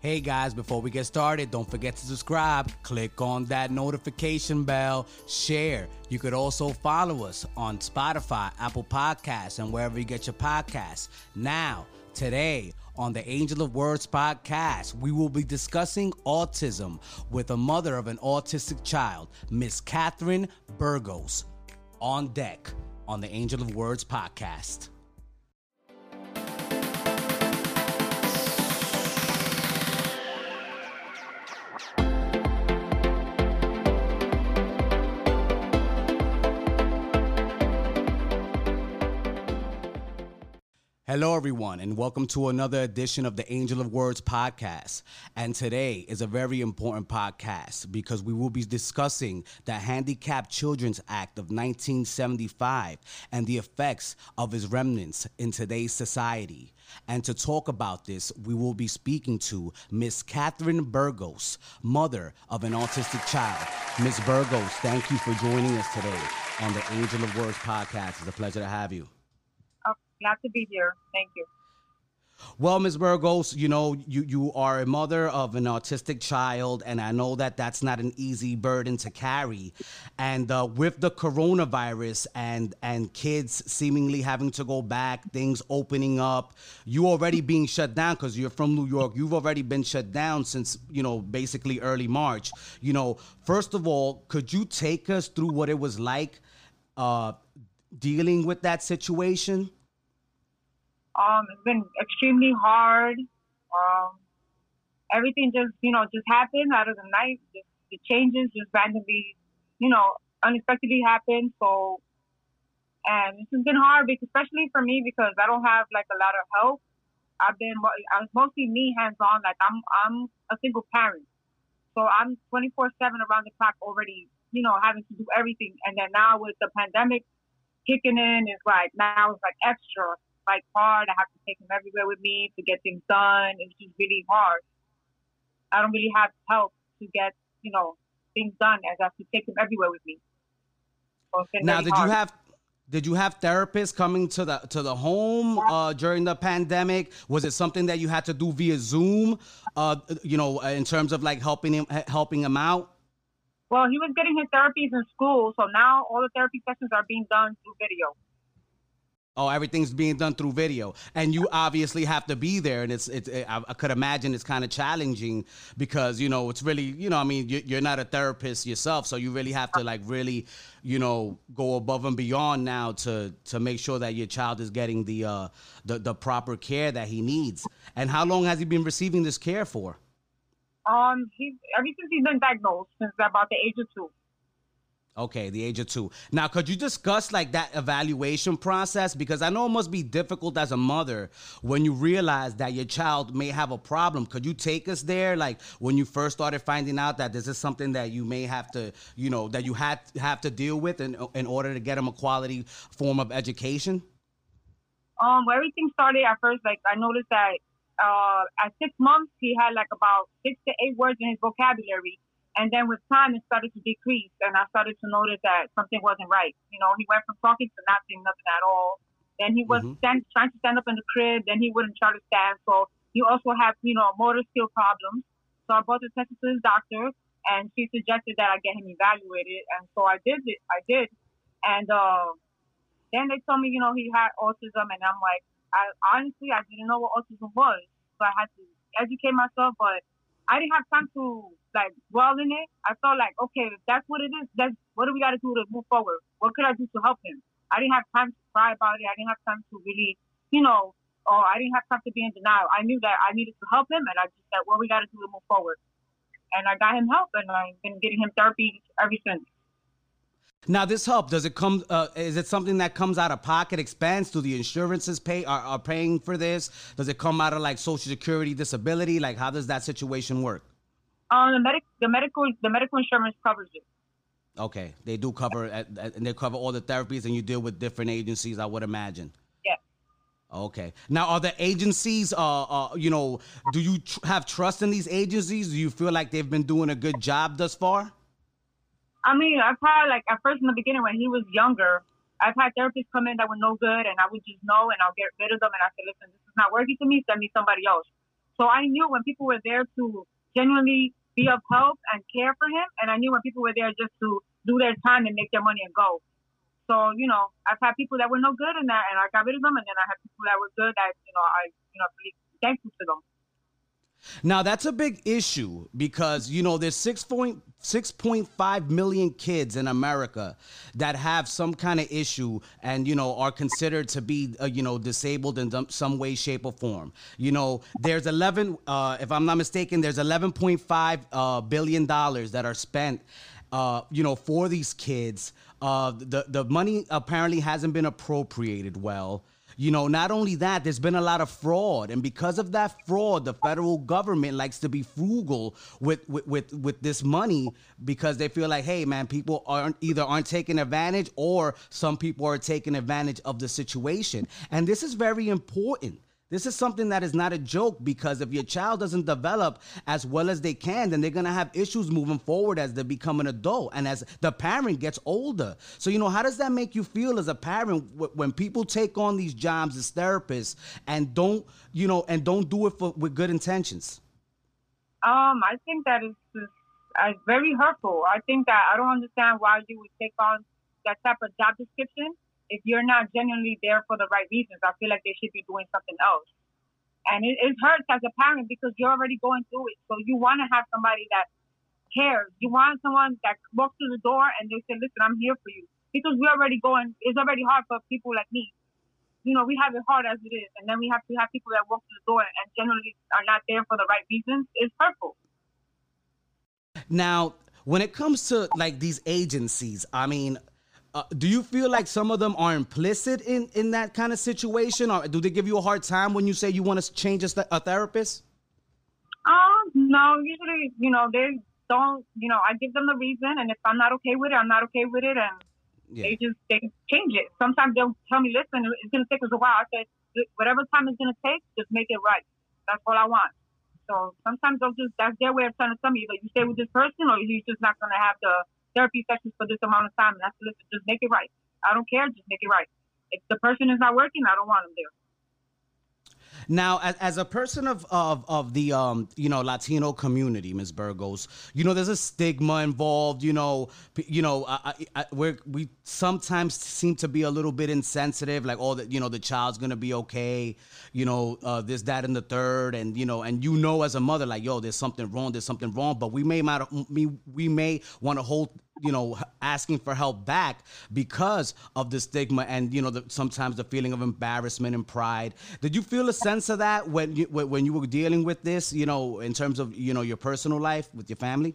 Hey guys, before we get started, don't forget to subscribe. Click on that notification bell, share. You could also follow us on Spotify, Apple Podcasts, and wherever you get your podcasts. Now, today on the Angel of Words podcast, we will be discussing autism with a mother of an autistic child, Miss Catherine Burgos, on deck on the Angel of Words podcast. Hello, everyone, and welcome to another edition of the Angel of Words podcast. And today is a very important podcast because we will be discussing the Handicapped Children's Act of 1975 and the effects of its remnants in today's society. And to talk about this, we will be speaking to Miss Catherine Burgos, mother of an autistic child. Miss Burgos, thank you for joining us today on the Angel of Words podcast. It's a pleasure to have you glad to be here. Thank you. Well, Ms. Burgos, you know, you, you are a mother of an autistic child, and I know that that's not an easy burden to carry. And uh, with the coronavirus and, and kids seemingly having to go back, things opening up, you already being shut down because you're from New York. You've already been shut down since, you know, basically early March. You know, first of all, could you take us through what it was like uh, dealing with that situation? Um, it's been extremely hard. Um, everything just, you know, just happened out of the night. Just, the changes just randomly, you know, unexpectedly happened. So, and this has been hard, because, especially for me because I don't have like a lot of help. I've been, I was mostly me hands on. Like I'm, I'm a single parent, so I'm 24 seven around the clock already. You know, having to do everything, and then now with the pandemic kicking in, it's like now it's like extra like hard. I have to take him everywhere with me to get things done. It's just really hard. I don't really have help to get, you know, things done as I have to take him everywhere with me. So now, really did hard. you have did you have therapists coming to the to the home uh, during the pandemic? Was it something that you had to do via Zoom? Uh, you know, in terms of like helping him helping him out. Well, he was getting his therapies in school, so now all the therapy sessions are being done through video oh everything's being done through video. And you obviously have to be there. And it's it's it, I, I, could imagine it's kind of challenging because you know it's really you know i mean you, you're not a therapist yourself. So you really have to like really you know go above and beyond now to to make sure that your child is getting the uh the, the proper care that he needs. And how long has he been receiving this care for? Um he's ever since he's been diagnosed since about the age of two Okay, the age of two. Now, could you discuss like that evaluation process? Because I know it must be difficult as a mother when you realize that your child may have a problem. Could you take us there, like when you first started finding out that this is something that you may have to, you know, that you had have to deal with in in order to get him a quality form of education? Um, well, everything started at first. Like I noticed that uh, at six months he had like about six to eight words in his vocabulary and then with time, it started to decrease, and I started to notice that something wasn't right. You know, he went from talking to not saying nothing at all. Then he was mm-hmm. stand, trying to stand up in the crib. Then he wouldn't try to stand. So he also had, you know, motor skill problems. So I brought the test to his doctor, and she suggested that I get him evaluated. And so I did it. I did. And uh, then they told me, you know, he had autism, and I'm like, I honestly I didn't know what autism was, so I had to educate myself. But I didn't have time to like dwell in it. I felt like, okay, if that's what it is, that's what do we got to do to move forward? What could I do to help him? I didn't have time to cry about it. I didn't have time to really, you know, or I didn't have time to be in denial. I knew that I needed to help him, and I just said, what we got to do to move forward. And I got him help, and I've been getting him therapy ever since. Now, this help does it come? Uh, is it something that comes out of pocket expense? Do the insurances pay are, are paying for this? Does it come out of like Social Security disability? Like, how does that situation work? Um, the medic, the medical, the medical insurance covers it. Okay, they do cover, and they cover all the therapies, and you deal with different agencies. I would imagine. Yeah. Okay. Now, are the agencies, uh, uh you know, do you tr- have trust in these agencies? Do you feel like they've been doing a good job thus far? I mean, I've had like at first in the beginning when he was younger, I've had therapists come in that were no good, and I would just know, and I'll get rid of them, and I said, listen, this is not working to me. Send me somebody else. So I knew when people were there to genuinely be of help and care for him, and I knew when people were there just to do their time and make their money and go. So you know, I've had people that were no good in that, and I got rid of them, and then I had people that were good that you know I you know really thankful to them. Now that's a big issue because you know there's six point six point five million kids in America that have some kind of issue and you know are considered to be uh, you know disabled in some way, shape, or form. You know there's eleven, uh, if I'm not mistaken, there's eleven point five uh, billion dollars that are spent, uh, you know, for these kids. Uh, the the money apparently hasn't been appropriated well you know, not only that, there's been a lot of fraud, and because of that fraud, the federal government likes to be frugal with with with, with this money because they feel like, hey, man, people aren't either aren't taking advantage or some people are taking advantage of the situation, and this is very important this is something that is not a joke because if your child doesn't develop as well as they can, then they're to have issues moving forward as they become an adult and as the parent gets older. So, you know, how does that make you feel as a parent when people take on these jobs as therapists and don't, you know, and don't do it for, with good intentions? Um, I think that is uh, very hurtful. I think that I don't understand why you would take on that type of job description if you're not genuinely there for the right reasons, I feel like they should be doing something else. And it, it hurts as a parent because you're already going through it. So you want to have somebody that cares. You want someone that walks through the door and they say, listen, I'm here for you. Because we're already going, it's already hard for people like me. You know, we have it hard as it is. And then we have to have people that walk through the door and generally are not there for the right reasons. It's hurtful. Now, when it comes to like these agencies, I mean, uh, do you feel like some of them are implicit in in that kind of situation, or do they give you a hard time when you say you want to change a, a therapist? Um, no. Usually, you know, they don't. You know, I give them the reason, and if I'm not okay with it, I'm not okay with it, and yeah. they just they change it. Sometimes they'll tell me, "Listen, it's gonna take us a while." I said, "Whatever time it's gonna take, just make it right. That's all I want." So sometimes they'll just that's their way of trying to tell me, either you stay with this person, or you're just not gonna have the therapy sessions for this amount of time. And I said, listen, just make it right. I don't care. Just make it right. If the person is not working, I don't want them there. Now, as, as a person of, of of the um you know Latino community, Ms. Burgos, you know there's a stigma involved. You know, you know, I, I, we we sometimes seem to be a little bit insensitive, like oh, that you know the child's gonna be okay, you know, uh, this, that, and the third, and you know, and you know as a mother, like yo, there's something wrong, there's something wrong, but we may we may want to hold you know asking for help back because of the stigma and you know the, sometimes the feeling of embarrassment and pride. Did you feel a sense of that when you when you were dealing with this you know in terms of you know your personal life with your family?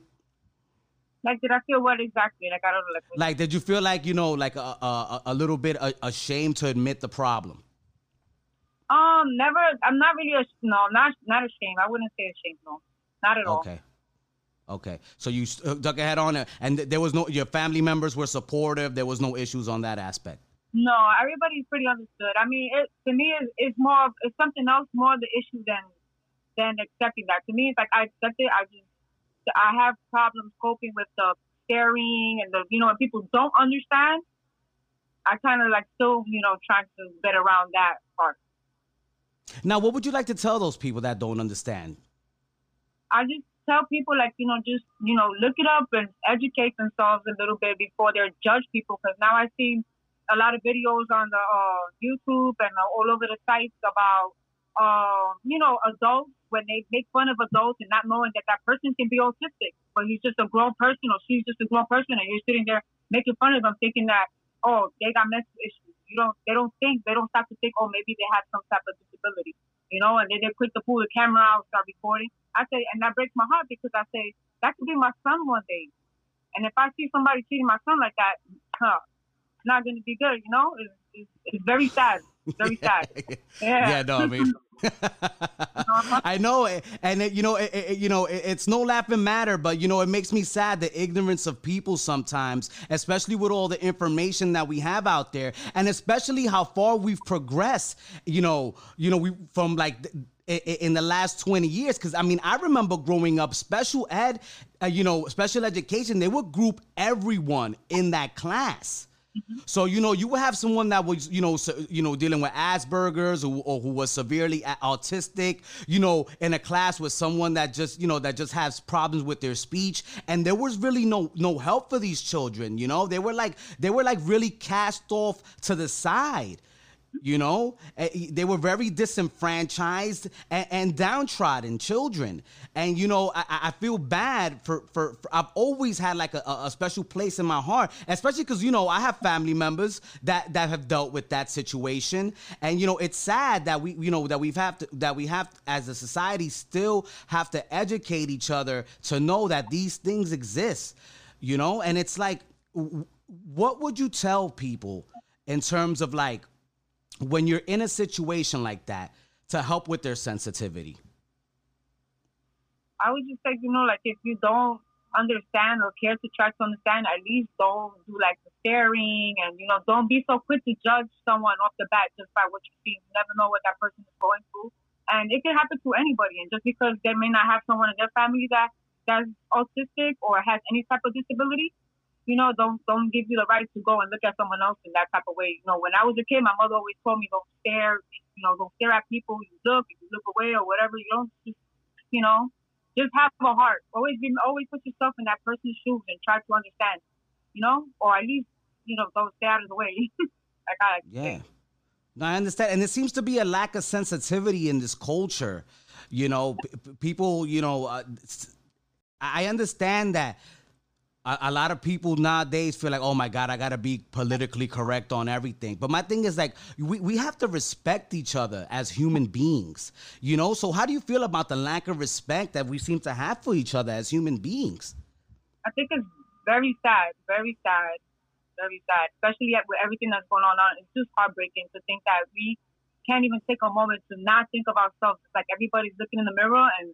Like did i feel what exactly? Like i don't know like, like did you feel like you know like a, a, a little bit ashamed to admit the problem? Um never i'm not really a, no not not ashamed. I wouldn't say ashamed no. Not at all. Okay Okay, so you stuck uh, ahead on it, and there was no your family members were supportive. There was no issues on that aspect. No, everybody's pretty understood. I mean, it, to me, it's, it's more it's something else more the issue than than accepting that. To me, it's like I accept it. I just I have problems coping with the staring and the you know when people don't understand. I kind of like still you know trying to get around that part. Now, what would you like to tell those people that don't understand? I just tell people like you know just you know look it up and educate themselves a little bit before they judge people. Because now I see a lot of videos on the uh, YouTube and uh, all over the sites about uh, you know adults when they make fun of adults and not knowing that that person can be autistic, but he's just a grown person or she's just a grown person and you're sitting there making fun of them, thinking that oh they got mental issues. You don't they don't think they don't stop to think oh maybe they have some type of disability, you know, and then they're quick to pull the camera out, start recording. I say, and that breaks my heart because I say that could be my son one day, and if I see somebody treating my son like that, huh, it's not going to be good. You know, it's, it's, it's very sad. Very sad. Yeah. yeah. No, I mean. I know, and it, you know, it, it, you know, it's no laughing matter, but you know, it makes me sad the ignorance of people sometimes, especially with all the information that we have out there, and especially how far we've progressed. You know, you know, we from like in the last 20 years because i mean i remember growing up special ed uh, you know special education they would group everyone in that class Mm-hmm. So you know, you would have someone that was, you know, so, you know, dealing with Asperger's or, or, who was severely autistic, you know, in a class with someone that just, you know, that just has problems with their speech, and there was really no no help for these children. You know, they were like they were like really cast off to the side you know? Eh, they were very disenfranchised and, and downtrodden children. And you know i, I feel bad for, for, for, i've always had like a, a special place in my heart especially because you know i have family members that that have dealt with that situation. And you know it's sad that we you know that we've have to that we have as a society still have to educate each other to know that these things exist you know? And it's like what would you tell people in terms of like when you're in a situation like that to help with their sensitivity? I would just say, you know, like if you don't understand or care to try to understand, at least don't do like the staring and, you know, don't be so quick to judge someone off the bat just by what you see. You never know what that person is going through. And it can happen to anybody. And just because they may not have someone in their family that that's autistic or has any type of disability, you know, don't don't give you the right to go and look at someone else in that type of way. You know, when I was a kid, my mother always told me don't stare, you know, don't stare at people. You look, you look away or whatever. You don't just, you know, just have a heart. Always be, always put yourself in that person's shoes and try to understand. You know, or at least, you know, don't stay out of the way. like I yeah. No, I understand, and it seems to be a lack of sensitivity in this culture. You know, p- people. You know, uh, I understand that a, lot of people nowadays feel like, oh my God, I gotta be politically correct on everything. But my thing is like, we, we have to respect each other as human beings, you know? So how do you feel about the lack of respect that we seem to have for each other as human beings? I think it's very sad, very sad, very sad, especially with everything that's going on. It's just heartbreaking to think that we can't even take a moment to not think of ourselves. It's like everybody's looking in the mirror and,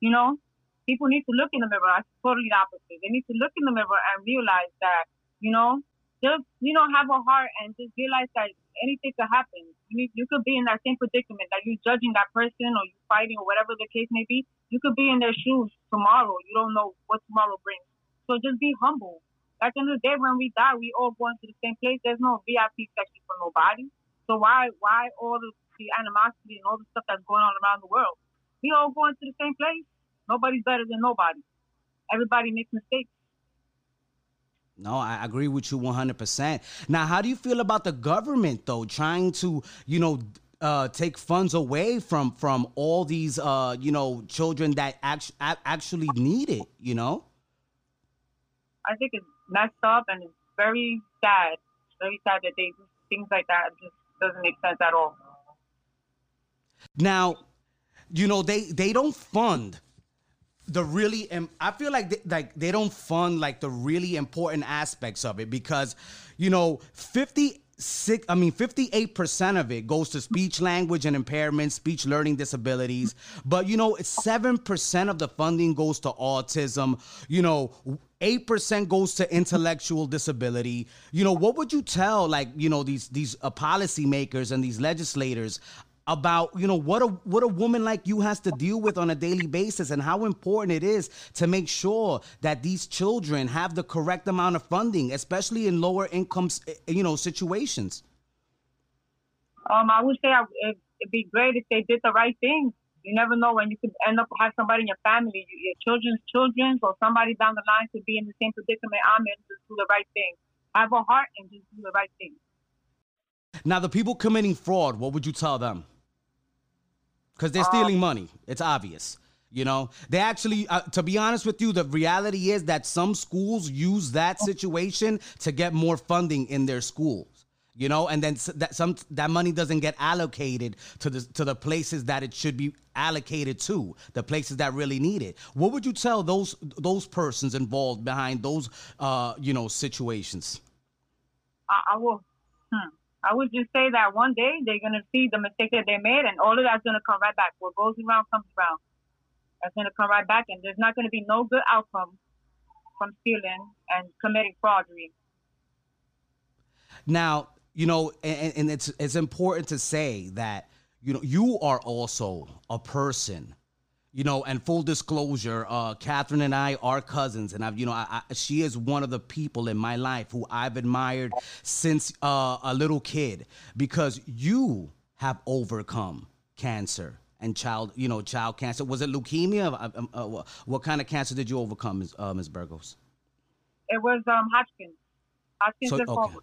you know, people need to look in the mirror. It's totally the opposite. They need to look in the mirror and realize that, you know, just, you know, have a heart and just realize that anything could happen. You, you could be in that same predicament that you're judging that person or you're fighting or whatever the case may be. You could be in their shoes tomorrow. You don't know what tomorrow brings. So just be humble. At the end of the day, when we die, we all going to the same place. There's no VIP section for nobody. So why, why all the, the animosity and all the stuff that's going on around the world? We all going to the same place. Nobody's better than nobody. Everybody makes mistakes. No, I agree with you 100%. Now, how do you feel about the government though trying to, you know, uh, take funds away from from all these uh, you know, children that act- actually need it, you know? I think it's messed up and it's very sad. It's very sad that they things like that. Just doesn't make sense at all. Now, you know, they they don't fund the really I feel like they, like they don't fund like the really important aspects of it because you know 56 I mean 58% of it goes to speech language and impairment speech learning disabilities. But you know it's 7% of the funding goes to autism. You know 8% goes to intellectual disability. You know what would you tell like you know these these uh, policymakers and these legislators about you know what a what a woman like you has to deal with on a daily basis and how important it is to make sure that these children have the correct amount of funding especially in lower incomes eh, you know situations. Um i would say it'd be great if they did the right thing. You never know when you could end up have somebody in your family your children's children or somebody down the line could be in the same predicament i'm in to do the right thing. Have a heart and just do the right thing. Now the people committing fraud what would you tell them because they're stealing um, money. It's obvious. You know, they actually, uh, to be honest with you, the reality is that some schools use that situation to get more funding in their schools. You know, and then that some that money doesn't get allocated to the to the places that it should be allocated to, the places that really need it. What would you tell those those persons involved behind those uh, you know situations? I, I will. Hmm. I would just say that one day they're gonna see the mistake that they made, and all of that's gonna come right back. What goes around comes around. That's gonna come right back, and there's not gonna be no good outcome from stealing and committing forgery. Now, you know, and, and it's it's important to say that you know you are also a person you know, and full disclosure, uh, Catherine and I are cousins, and I've, you know, I, I, she is one of the people in my life who I've admired since uh, a little kid because you have overcome cancer and child, you know, child cancer. Was it leukemia? Uh, um, uh, what kind of cancer did you overcome, Ms. Uh, Ms. Burgos? It was um, Hodgkin's. Hodgkin's so,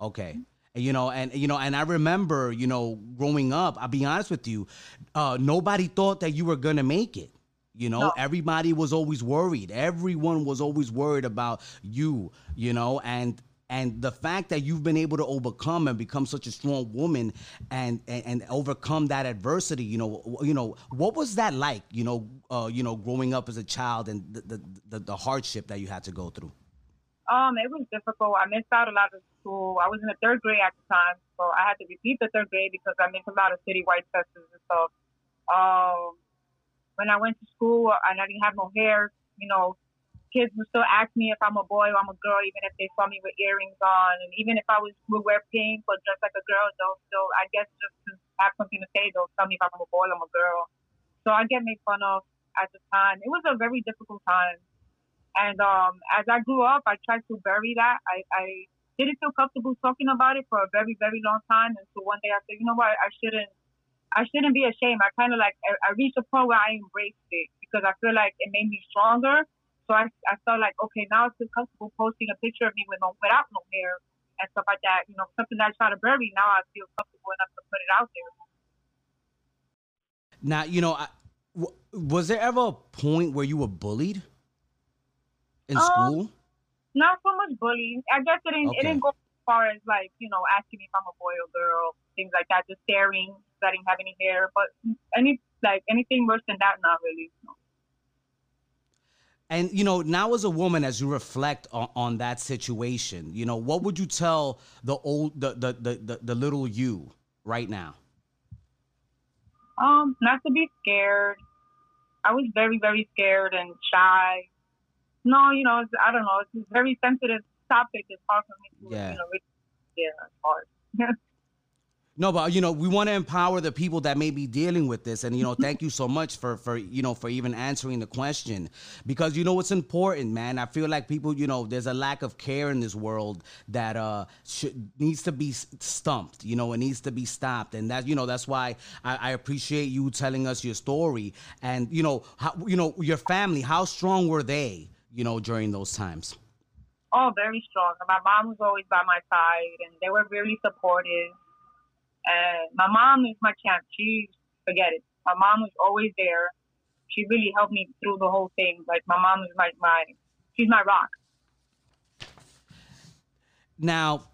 okay. Okay you know and you know and i remember you know growing up i'll be honest with you uh nobody thought that you were gonna make it you know no. everybody was always worried everyone was always worried about you you know and and the fact that you've been able to overcome and become such a strong woman and and, and overcome that adversity you know you know what was that like you know uh, you know growing up as a child and the, the the, the hardship that you had to go through um, it was difficult. I missed out a lot of school. I was in the third grade at the time, so I had to repeat the third grade because I missed a lot of citywide tests and stuff. Um, when I went to school and I didn't have no hair, you know, kids would still ask me if I'm a boy or I'm a girl, even if they saw me with earrings on, and even if I was would wear pink or dress like a girl, they'll still, I guess, just to have something to say, they'll tell me if I'm a boy or I'm a girl. So I get made fun of at the time. It was a very difficult time. And um, as I grew up, I tried to bury that. I, I didn't feel comfortable talking about it for a very, very long time. And so one day I said, you know what, I shouldn't, I shouldn't be ashamed. I kind of like, I, I reached a point where I embraced it because I feel like it made me stronger. So I, I felt like, okay, now I feel comfortable posting a picture of me with no, without no hair and stuff like that. You know, something that I try to bury. Now I feel comfortable enough to put it out there. Now, you know, I, w- was there ever a point where you were bullied? in um, school? Not so much bullying. I guess it didn't, okay. it didn't go as far as like you know asking me if I'm a boy or girl, things like that. Just staring, I didn't have any hair, but any like anything worse than that, not really. No. And you know, now as a woman, as you reflect on, on, that situation, you know, what would you tell the old, the, the the, the the little you right now? Um, not to be scared. I was very, very scared and shy no, you know, I don't know. It's a very sensitive topic. It's hard for me to, yeah. you know, yeah, it's hard. No, but you know, we want to empower the people that may be dealing with this, and you know, thank you so much for for you know for even answering the question because you know it's important, man. I feel like people, you know, there's a lack of care in this world that uh should, needs to be stumped. You know, it needs to be stopped, and that you know that's why I, I appreciate you telling us your story, and you know, how you know your family, how strong were they? You know, during those times? Oh, very strong. My mom was always by my side, and they were really supportive. And my mom is my champ. She forget it. My mom was always there. She really helped me through the whole thing. Like my mom is my my she's my rock. Now,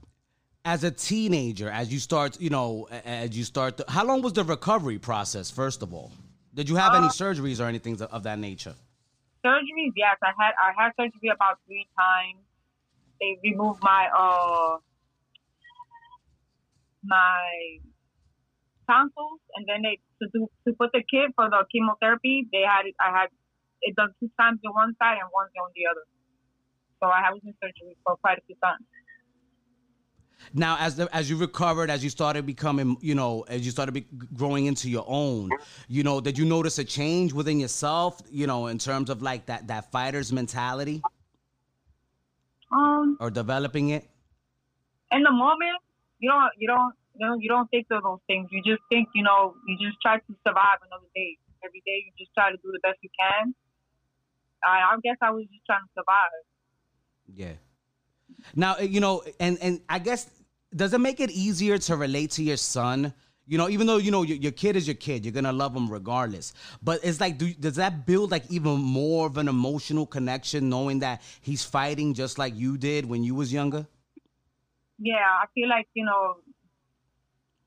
as a teenager, as you start, you know, as you start, to, how long was the recovery process? First of all, did you have uh, any surgeries or anything of that nature? Surgeries, yes, I had I had surgery about three times. They removed my uh my tonsils, and then they to do to put the kit for the chemotherapy. They had. I had it done two times on one side and once on the other. So I was in surgery for quite a few times. Now, as the, as you recovered, as you started becoming, you know, as you started be growing into your own, you know, did you notice a change within yourself, you know, in terms of like that that fighter's mentality, um, or developing it? In the moment, you don't, you don't, you know, you don't think of those things. You just think, you know, you just try to survive another day. Every day, you just try to do the best you can. I, I guess I was just trying to survive. Yeah. Now, you know, and and I guess does it make it easier to relate to your son? You know, even though you know your, your kid is your kid, you're gonna love him regardless. But it's like, do, does that build like even more of an emotional connection, knowing that he's fighting just like you did when you was younger? Yeah, I feel like you know,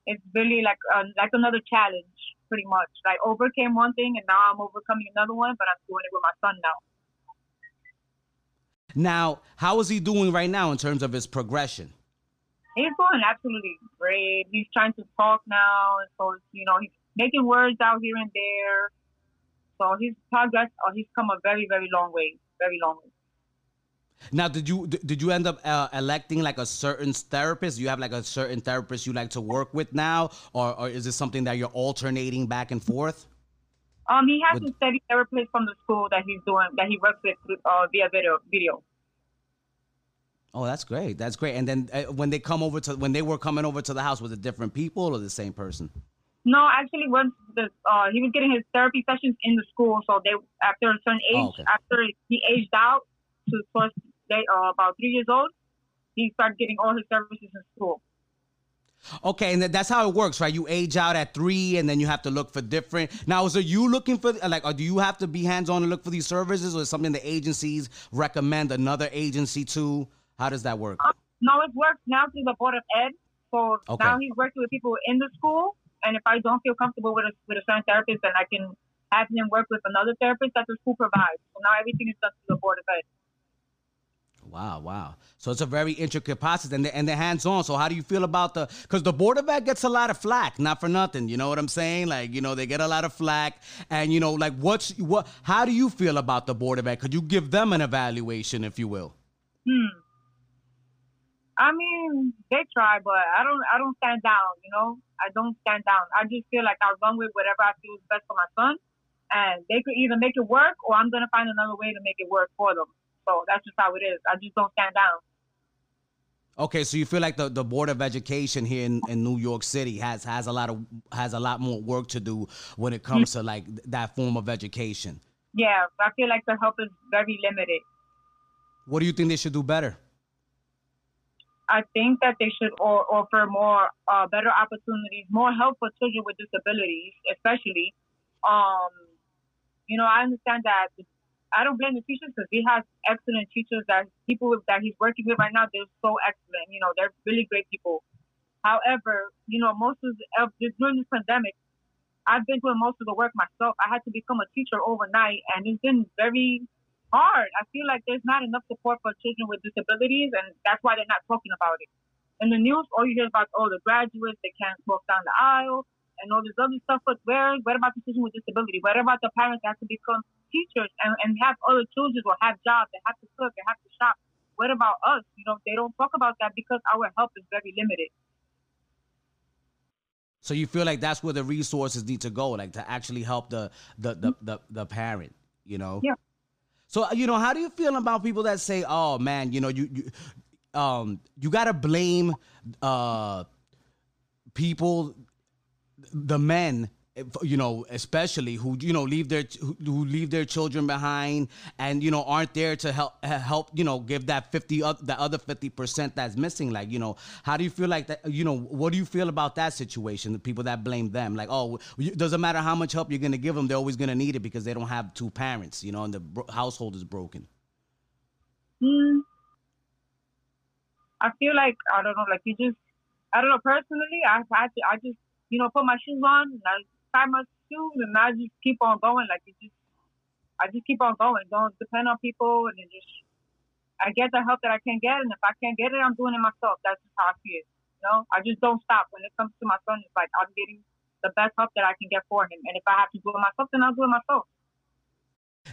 it's really like uh, like another challenge, pretty much. Like overcame one thing, and now I'm overcoming another one, but I'm doing it with my son now. Now, how is he doing right now in terms of his progression? He's doing absolutely great. He's trying to talk now, so you know he's making words out here and there. So his progress, oh, he's come a very, very long way, very long way. Now, did you did you end up uh, electing like a certain therapist? You have like a certain therapist you like to work with now, or, or is it something that you're alternating back and forth? Um, he has with, a steady therapist from the school that he's doing that he works with uh, via video. Video. Oh, that's great. That's great. And then uh, when they come over to when they were coming over to the house, was it different people or the same person? No, actually, once the uh, he was getting his therapy sessions in the school, so they after a certain age, oh, okay. after he aged out to towards they uh, about three years old, he started getting all his services in school. Okay, and that's how it works, right? You age out at three, and then you have to look for different. Now, is it you looking for like, or do you have to be hands on and look for these services, or is something the agencies recommend another agency to? How does that work? Um, no, it works now through the board of ed. So okay. now he's working with people in the school, and if I don't feel comfortable with a with a certain therapist, then I can have him work with another therapist that the school provides. So now everything is done through the board of ed. Wow, wow. So it's a very intricate process and they're, and they're hands on. So how do you feel about the, because the Board of Ed gets a lot of flack, not for nothing. You know what I'm saying? Like, you know, they get a lot of flack. And, you know, like what's, what, how do you feel about the Board of Ed? Could you give them an evaluation, if you will? Hmm. I mean, they try, but I don't, I don't stand down, you know? I don't stand down. I just feel like I'll run with whatever I feel is best for my son. And they could either make it work or I'm going to find another way to make it work for them. So that's just how it is. I just don't stand down. Okay, so you feel like the, the Board of Education here in, in New York City has has a lot of has a lot more work to do when it comes to like that form of education. Yeah, I feel like the help is very limited. What do you think they should do better? I think that they should offer more uh, better opportunities, more help for children with disabilities, especially. Um, you know, I understand that I don't blame the teachers because he has excellent teachers that people that he's working with right now. They're so excellent. You know, they're really great people. However, you know, most of, of during this pandemic, I've been doing most of the work myself. I had to become a teacher overnight, and it's been very hard. I feel like there's not enough support for children with disabilities, and that's why they're not talking about it. In the news, all you hear about all oh, the graduates they can't walk down the aisle and all this other stuff. But where, what about the children with disability? What about the parents that have to become teachers and, and have other children or have jobs, they have to cook, they have to shop. What about us? You know, they don't talk about that because our help is very limited. So you feel like that's where the resources need to go, like to actually help the the the, the, the parent, you know? Yeah. So you know, how do you feel about people that say, "Oh man, you know, you you um you got to blame uh people the men you know, especially who you know leave their who leave their children behind and you know aren't there to help help you know give that fifty that other fifty percent that's missing. Like you know, how do you feel like that? You know, what do you feel about that situation? The people that blame them, like oh, doesn't matter how much help you're gonna give them, they're always gonna need it because they don't have two parents, you know, and the household is broken. Hmm. I feel like I don't know, like you just I don't know personally. I I, I just you know put my shoes on and I tie my shoes and I just keep on going. Like it just, I just keep on going. Don't depend on people and just, I get the help that I can get, and if I can't get it, I'm doing it myself. That's just how I it. You know, I just don't stop when it comes to my son. It's like I'm getting the best help that I can get for him, and if I have to do it myself, then I'll do it myself.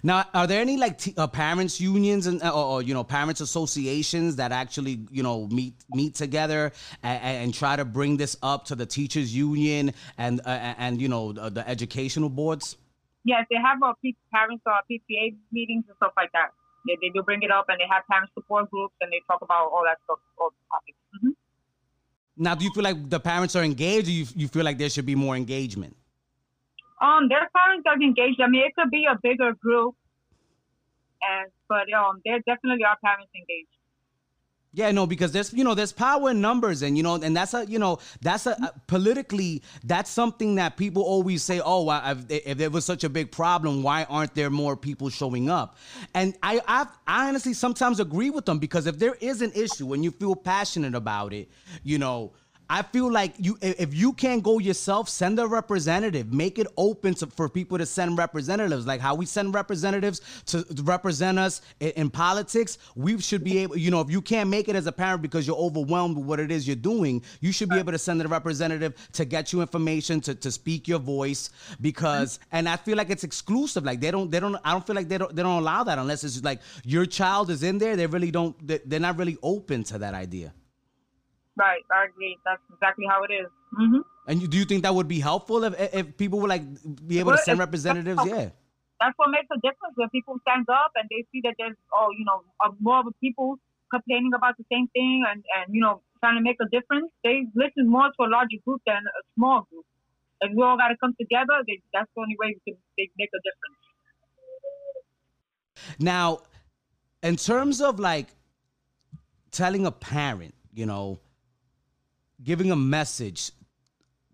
Now, are there any like t- uh, parents unions and uh, or, or, you know parents associations that actually you know meet meet together and, and try to bring this up to the teachers union and uh, and you know the, the, educational boards? Yes, they have uh, parents or PTA meetings and stuff like that. They, they do bring it up and they have parent support groups and they talk about all that stuff, all topics. Mm-hmm. Now, do you feel like the parents are engaged, or you you feel like there should be more engagement? Um, their parents are engaged. I mean, it could be a bigger group, and but um, there definitely are parents engaged. Yeah, no, because there's you know there's power in numbers, and you know, and that's a you know that's a, politically that's something that people always say. Oh, I, if there was such a big problem, why aren't there more people showing up? And I I've, I honestly sometimes agree with them because if there is an issue and you feel passionate about it, you know I feel like you if you can't go yourself, send a representative. Make it open to, for people to send representatives. Like how we send representatives to represent us in, in, politics. We should be able, you know, if you can't make it as a parent because you're overwhelmed with what it is you're doing, you should be able to send a representative to get you information to, to speak your voice. Because mm-hmm. and I feel like it's exclusive. Like they don't they don't I don't feel like they don't they don't allow that unless it's like your child is in there. They really don't. They're not really open to that idea. Right, I agree. That's exactly how it is. Mm-hmm. And you, do you think that would be helpful if if people would like be able to send representatives? Yeah. That's what makes a difference when people stand up and they see that there's oh you know more of people complaining about the same thing and and you know trying to make a difference. They listen more to a larger group than a small group. If we all got to come together, they, that's the only way we can make a difference. Now, in terms of like telling a parent, you know, giving a message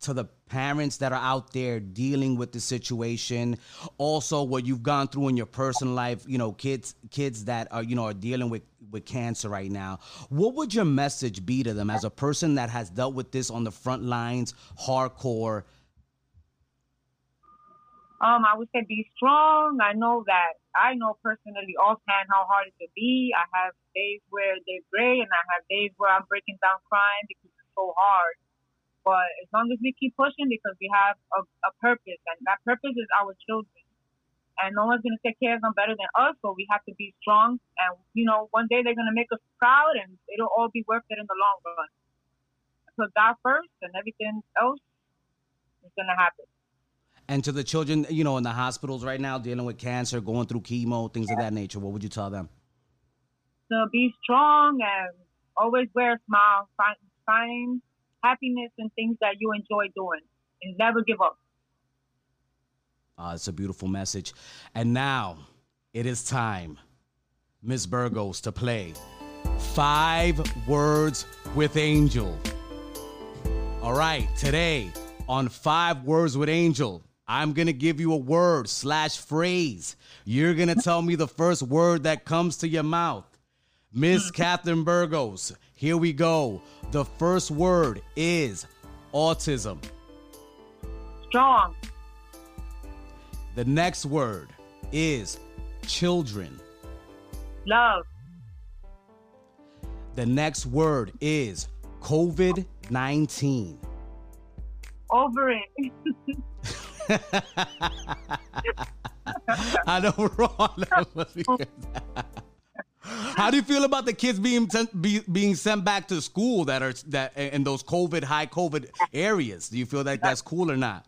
to the parents that are out there dealing with the situation. Also what you've gone through in your personal life you know kids kids that are you know are dealing with with cancer right now. What would your message be to them as a person that has dealt with this on the front lines hardcore? Um i would say be strong. I know that i know personally offhand how hard it can be. I have days where they're great and i have days where i'm breaking down crying because so hard but as long as we keep pushing, because we have a, a purpose, and that purpose is our children, and no one's gonna take care of them better than us. So we have to be strong, and you know, one day they're gonna make us proud, and it'll all be worth it in the long run. Put God first, and everything else is gonna happen. And to the children, you know, in the hospitals right now, dealing with cancer, going through chemo, things of that nature, what would you tell them? To be strong and always wear a smile. Find, find happiness and things that you enjoy doing and never give up. Uh, it's a beautiful message. And now it is time, Miss Burgos, to play Five Words with Angel. All right, today on Five Words with Angel, I'm gonna give you a word slash phrase. You're gonna tell me the first word that comes to your mouth. Miss Catherine Burgos, here we go. The first word is autism. Strong. The next word is children. Love. The next word is COVID 19. Over it. I know we're wrong. How do you feel about the kids being sent, be, being sent back to school that are that in those COVID high COVID areas? Do you feel like that's cool or not?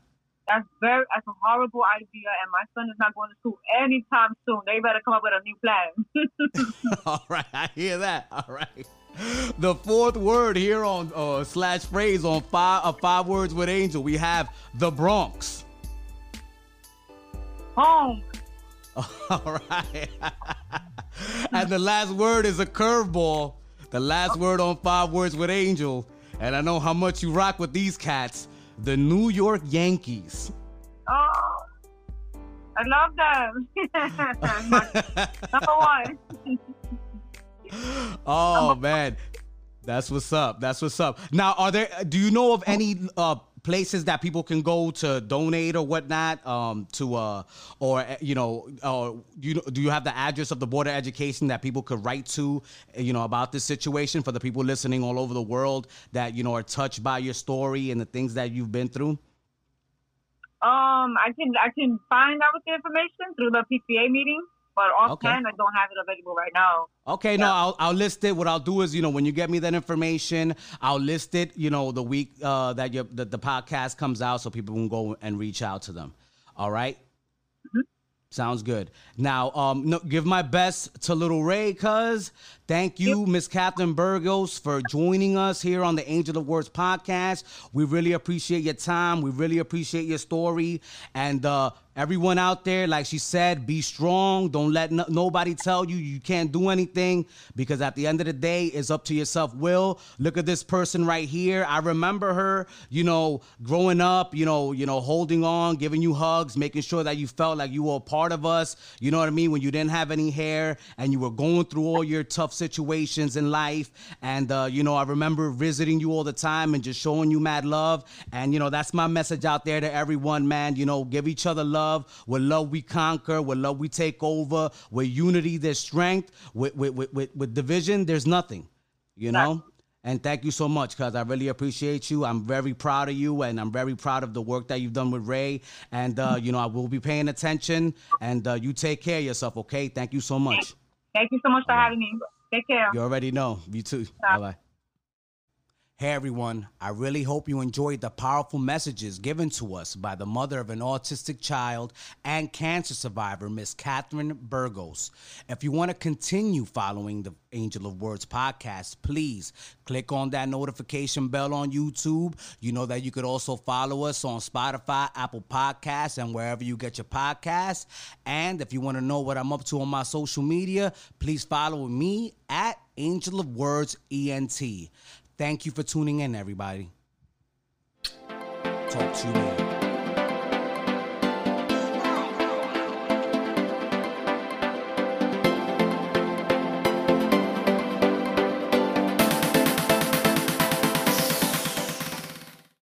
That's very that's a horrible idea, and my son is not going to school anytime soon. They better come up with a new plan. All right, I hear that. All right. The fourth word here on uh, slash phrase on five uh, five words with Angel, we have the Bronx. Home. All right. And the last word is a curveball. The last word on five words with Angel. And I know how much you rock with these cats. The New York Yankees. Oh, I love them. Number one. oh man, that's what's up. That's what's up. Now, are there? Do you know of any uh, places that people can go to donate or whatnot um, to uh, or you know or you do you have the address of the board of education that people could write to you know about this situation for the people listening all over the world that you know are touched by your story and the things that you've been through? Um i can i can find out the information through the PTA meeting but offhand, okay. I don't have it available right now. Okay, yeah. no, I'll, I'll list it. What I'll do is, you know, when you get me that information, I'll list it, you know, the week uh, that your, the, the podcast comes out so people can go and reach out to them. All right? mm-hmm. Sounds good. Now, um, no, give my best to Little Ray, cuz. Thank you, Miss Catherine Burgos, for joining us here on the Angel of Words podcast. We really appreciate your time. We really appreciate your story. And uh, Everyone out there, like she said, be strong. Don't let no- nobody tell you you can't do anything because at the end of the day, it's up to your self will. Look at this person right here. I remember her, you know, growing up, you know, you know, holding on, giving you hugs, making sure that you felt like you were a part of us. You know what I mean? When you didn't have any hair and you were going through all your tough situations in life. And uh, you know, I remember visiting you all the time and just showing you mad love. And you know, that's my message out there to everyone, man. You know, give each other love love. With love, we conquer. With love, we take over. With unity, there's strength. With, with, with, with, with division, there's nothing. You know? And thank you so much, cuz I really appreciate you. I'm very proud of you, and I'm very proud of the work that you've done with Ray. And uh, you know, I will be paying attention. And uh, you take care of yourself, okay? Thank you so much. Thank you so much for having me. Take care. You already know. You too. Bye bye. Hey everyone, I really hope you enjoyed the powerful messages given to us by the mother of an autistic child and cancer survivor, Miss Catherine Burgos. If you want to continue following the Angel of Words podcast, please click on that notification bell on YouTube. You know that you could also follow us on Spotify, Apple Podcasts, and wherever you get your podcasts. And if you want to know what I'm up to on my social media, please follow me at Angel of Words ENT. Thank you for tuning in, everybody. Talk to you later.